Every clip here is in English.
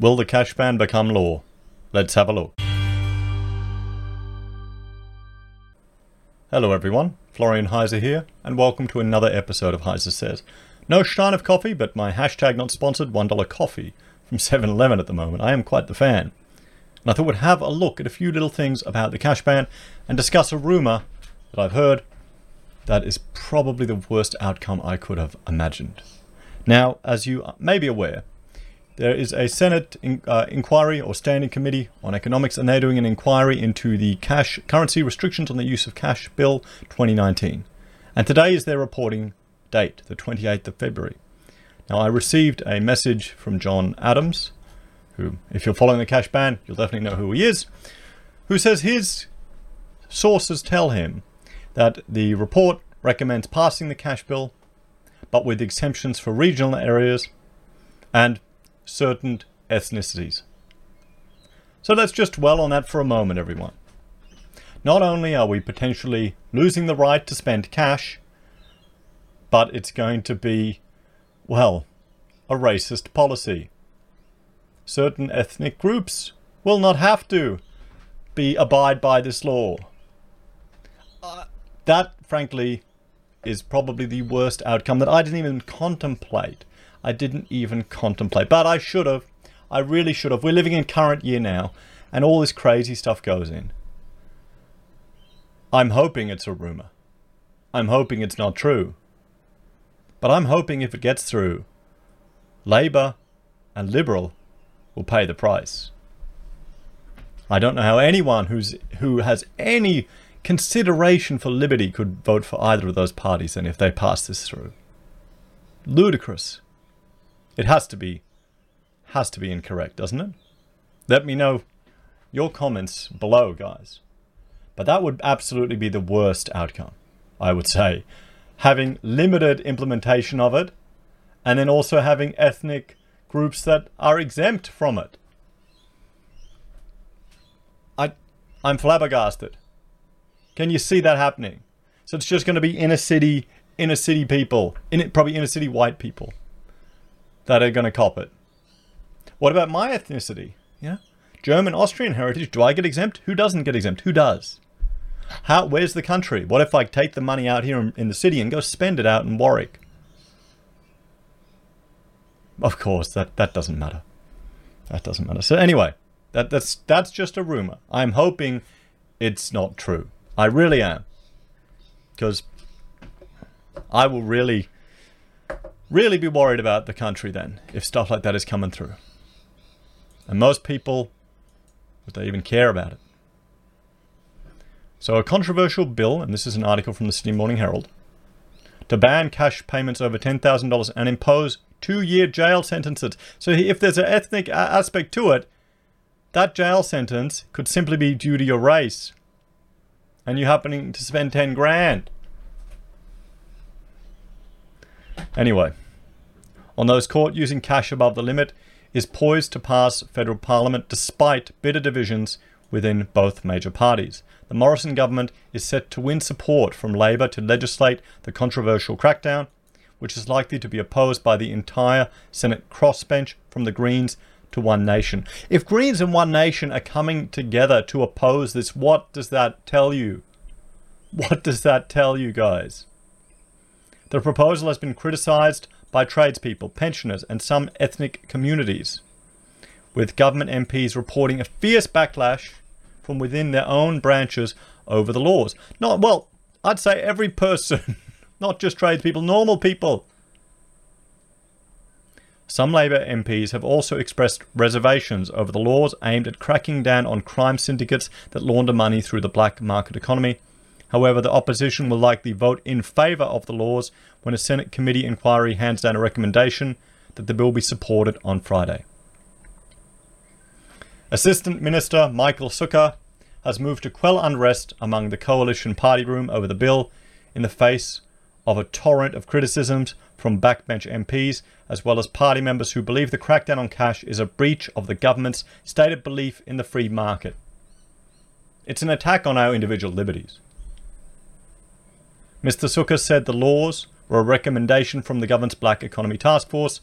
Will the cash ban become law? Let's have a look. Hello everyone, Florian Heiser here, and welcome to another episode of Heiser Says. No Stein of coffee, but my hashtag not sponsored $1 coffee from 7-Eleven at the moment. I am quite the fan. And I thought we'd have a look at a few little things about the cash ban and discuss a rumour that I've heard that is probably the worst outcome I could have imagined. Now, as you may be aware, there is a Senate in, uh, inquiry or standing committee on economics, and they're doing an inquiry into the cash currency restrictions on the use of cash bill 2019. And today is their reporting date, the 28th of February. Now, I received a message from John Adams, who, if you're following the cash ban, you'll definitely know who he is, who says his sources tell him that the report recommends passing the cash bill, but with exemptions for regional areas and certain ethnicities. So let's just dwell on that for a moment, everyone. Not only are we potentially losing the right to spend cash, but it's going to be, well, a racist policy. Certain ethnic groups will not have to be abide by this law. Uh, that, frankly, is probably the worst outcome that I didn't even contemplate I didn't even contemplate. But I should have. I really should have. We're living in current year now, and all this crazy stuff goes in. I'm hoping it's a rumor. I'm hoping it's not true. But I'm hoping if it gets through, Labor and Liberal will pay the price. I don't know how anyone who's who has any consideration for liberty could vote for either of those parties and if they pass this through. Ludicrous. It has to be, has to be incorrect, doesn't it? Let me know your comments below, guys. But that would absolutely be the worst outcome, I would say. Having limited implementation of it, and then also having ethnic groups that are exempt from it. I, I'm flabbergasted. Can you see that happening? So it's just going to be inner city, inner city people, in probably inner city white people that are going to cop it. What about my ethnicity? Yeah, German, Austrian heritage. Do I get exempt? Who doesn't get exempt? Who does? How? Where's the country? What if I take the money out here in the city and go spend it out in Warwick? Of course, that that doesn't matter. That doesn't matter. So anyway, that that's that's just a rumor. I'm hoping it's not true. I really am, because I will really really be worried about the country then if stuff like that is coming through. And most people, would they even care about it? So a controversial bill, and this is an article from the Sydney Morning Herald, to ban cash payments over $10,000 and impose two-year jail sentences. So if there's an ethnic uh, aspect to it, that jail sentence could simply be due to your race. And you happening to spend 10 grand. Anyway, on those caught using cash above the limit is poised to pass federal parliament despite bitter divisions within both major parties. The Morrison government is set to win support from Labor to legislate the controversial crackdown, which is likely to be opposed by the entire Senate crossbench from the Greens to One Nation. If Greens and One Nation are coming together to oppose this, what does that tell you? What does that tell you guys? The proposal has been criticised by tradespeople, pensioners, and some ethnic communities, with government MPs reporting a fierce backlash from within their own branches over the laws. Not well, I'd say every person, not just tradespeople, normal people. Some Labor MPs have also expressed reservations over the laws aimed at cracking down on crime syndicates that launder money through the black market economy However, the opposition will likely vote in favour of the laws when a Senate committee inquiry hands down a recommendation that the bill be supported on Friday. Assistant Minister Michael Sukkar has moved to quell unrest among the coalition party room over the bill in the face of a torrent of criticisms from backbench MPs as well as party members who believe the crackdown on cash is a breach of the government's stated belief in the free market. It's an attack on our individual liberties. Mr. Sukkar said the laws were a recommendation from the government's Black Economy Task Force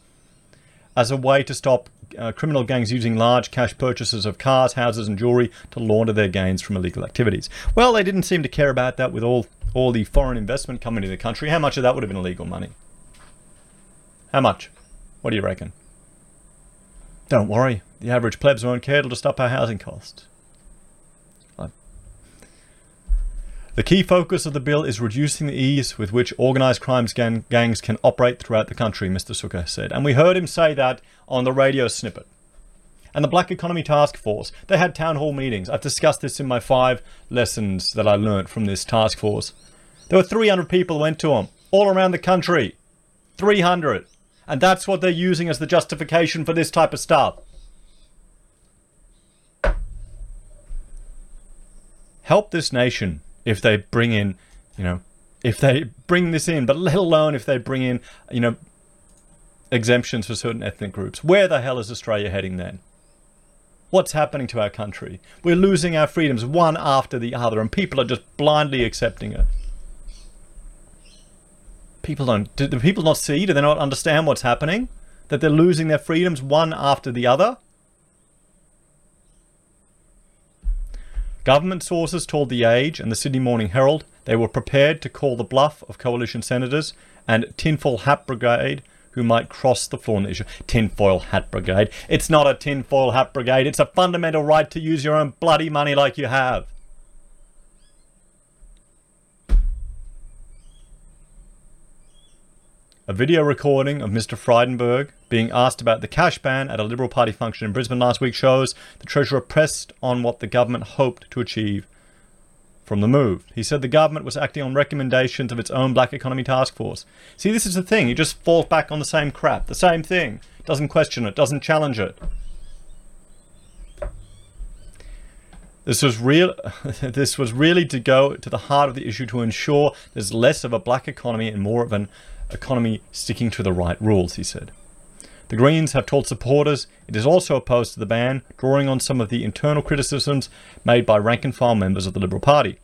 as a way to stop uh, criminal gangs using large cash purchases of cars, houses, and jewelry to launder their gains from illegal activities. Well, they didn't seem to care about that with all, all the foreign investment coming into the country. How much of that would have been illegal money? How much? What do you reckon? Don't worry, the average plebs won't care, it'll just up our housing costs. The key focus of the bill is reducing the ease with which organised crime gang- gangs can operate throughout the country, Mr. Sukkar said. And we heard him say that on the radio snippet. And the Black Economy Task Force, they had town hall meetings. I've discussed this in my five lessons that I learnt from this task force. There were 300 people who went to them all around the country. 300. And that's what they're using as the justification for this type of stuff. Help this nation if they bring in, you know, if they bring this in, but let alone if they bring in, you know, exemptions for certain ethnic groups. Where the hell is Australia heading then? What's happening to our country? We're losing our freedoms one after the other, and people are just blindly accepting it. People don't. Do the people not see? Do they not understand what's happening? That they're losing their freedoms one after the other? Government sources told The Age and the Sydney Morning Herald they were prepared to call the bluff of coalition senators and tinfoil hat brigade who might cross the floor on the issue. Tinfoil hat brigade. It's not a tinfoil hat brigade. It's a fundamental right to use your own bloody money like you have. A video recording of Mr. Frydenberg being asked about the cash ban at a Liberal Party function in Brisbane last week shows the Treasurer pressed on what the government hoped to achieve from the move. He said the government was acting on recommendations of its own Black Economy Task Force. See, this is the thing. He just falls back on the same crap, the same thing. Doesn't question it, doesn't challenge it. This was real. this was really to go to the heart of the issue to ensure there's less of a black economy and more of an economy sticking to the right rules, he said. The Greens have told supporters it is also opposed to the ban, drawing on some of the internal criticisms made by rank and file members of the Liberal Party.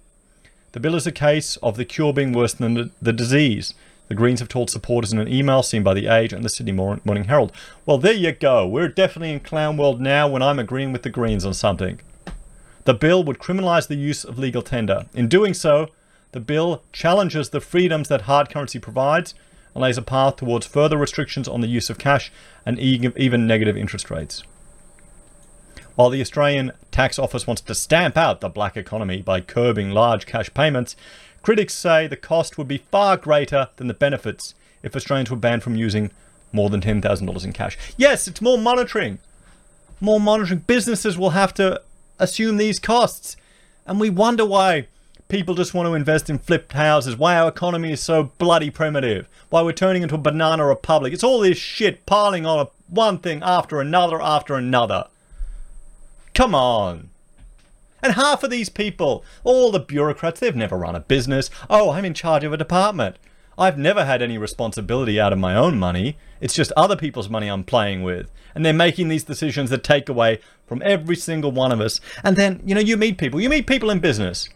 The bill is a case of the cure being worse than the disease, the Greens have told supporters in an email seen by The Age and the Sydney Morning Herald. Well, there you go. We're definitely in clown world now when I'm agreeing with the Greens on something. The bill would criminalise the use of legal tender. In doing so, the bill challenges the freedoms that hard currency provides and lays a path towards further restrictions on the use of cash and even negative interest rates. While the Australian Tax Office wants to stamp out the black economy by curbing large cash payments, critics say the cost would be far greater than the benefits if Australians were banned from using more than $10,000 in cash. Yes, it's more monitoring. More monitoring. Businesses will have to assume these costs. And we wonder why people just want to invest in flipped houses, why our economy is so bloody primitive, why we're turning into a banana republic. It's all this shit piling on one thing after another after another. Come on. And half of these people, all the bureaucrats, they've never run a business. Oh, I'm in charge of a department. I've never had any responsibility out of my own money. It's just other people's money I'm playing with. And they're making these decisions that take away from every single one of us. And then, you know, you meet people. You meet people in business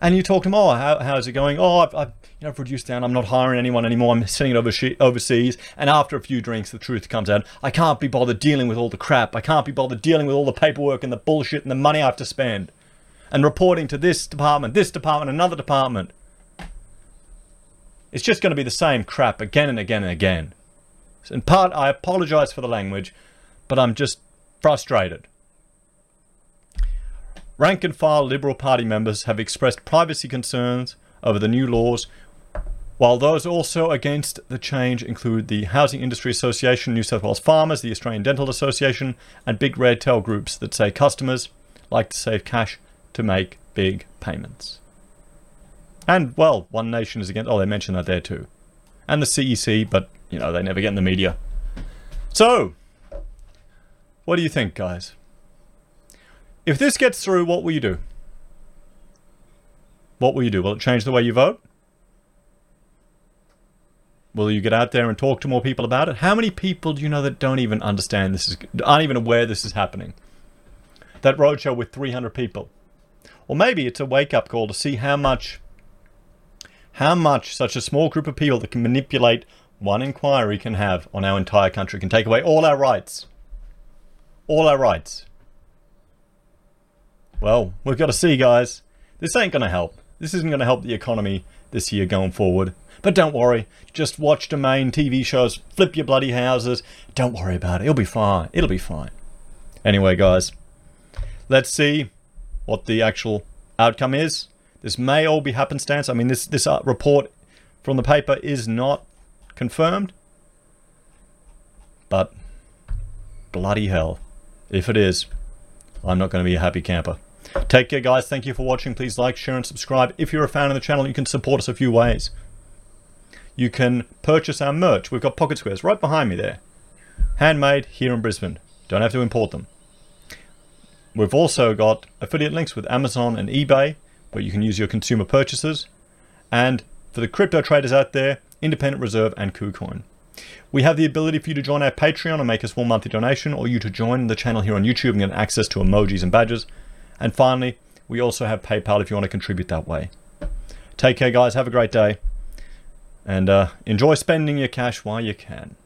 and you talk to them, oh, how, how's it going? Oh, I've, I've, you know, I've reduced down. I'm not hiring anyone anymore. I'm sending it overseas. And after a few drinks, the truth comes out. I can't be bothered dealing with all the crap. I can't be bothered dealing with all the paperwork and the bullshit and the money I have to spend. And reporting to this department, this department, another department. It's just going to be the same crap again and again and again. In part, I apologize for the language, but I'm just frustrated. Rank and file Liberal Party members have expressed privacy concerns over the new laws, while those also against the change include the Housing Industry Association, New South Wales Farmers, the Australian Dental Association, and big red tail groups that say customers like to save cash to make big payments. And, well, One Nation is against. Oh, they mentioned that there too. And the CEC, but, you know, they never get in the media. So, what do you think, guys? If this gets through, what will you do? What will you do? Will it change the way you vote? Will you get out there and talk to more people about it? How many people do you know that don't even understand this is, aren't even aware this is happening? That roadshow with 300 people. Or maybe it's a wake-up call to see how much, how much such a small group of people that can manipulate one inquiry can have on our entire country, can take away all our rights. all our rights. Well, we've got to see, guys. This ain't going to help. This isn't going to help the economy this year going forward. But don't worry. Just watch the main TV shows, flip your bloody houses. Don't worry about it. It'll be fine. It'll be fine. Anyway, guys, let's see what the actual outcome is. This may all be happenstance. I mean, this, this uh, report from the paper is not confirmed. But bloody hell, if it is, I'm not going to be a happy camper. Take care, guys. Thank you for watching. Please like, share, and subscribe. If you're a fan of the channel, you can support us a few ways. You can purchase our merch. We've got pocket squares right behind me there. Handmade here in Brisbane. Don't have to import them. We've also got affiliate links with Amazon and eBay, where you can use your consumer purchases. And for the crypto traders out there, Independent Reserve and KuCoin. We have the ability for you to join our Patreon and make a small monthly donation, or you to join the channel here on YouTube and get access to emojis and badges. And finally, we also have PayPal if you want to contribute that way. Take care, guys. Have a great day. And uh, enjoy spending your cash while you can.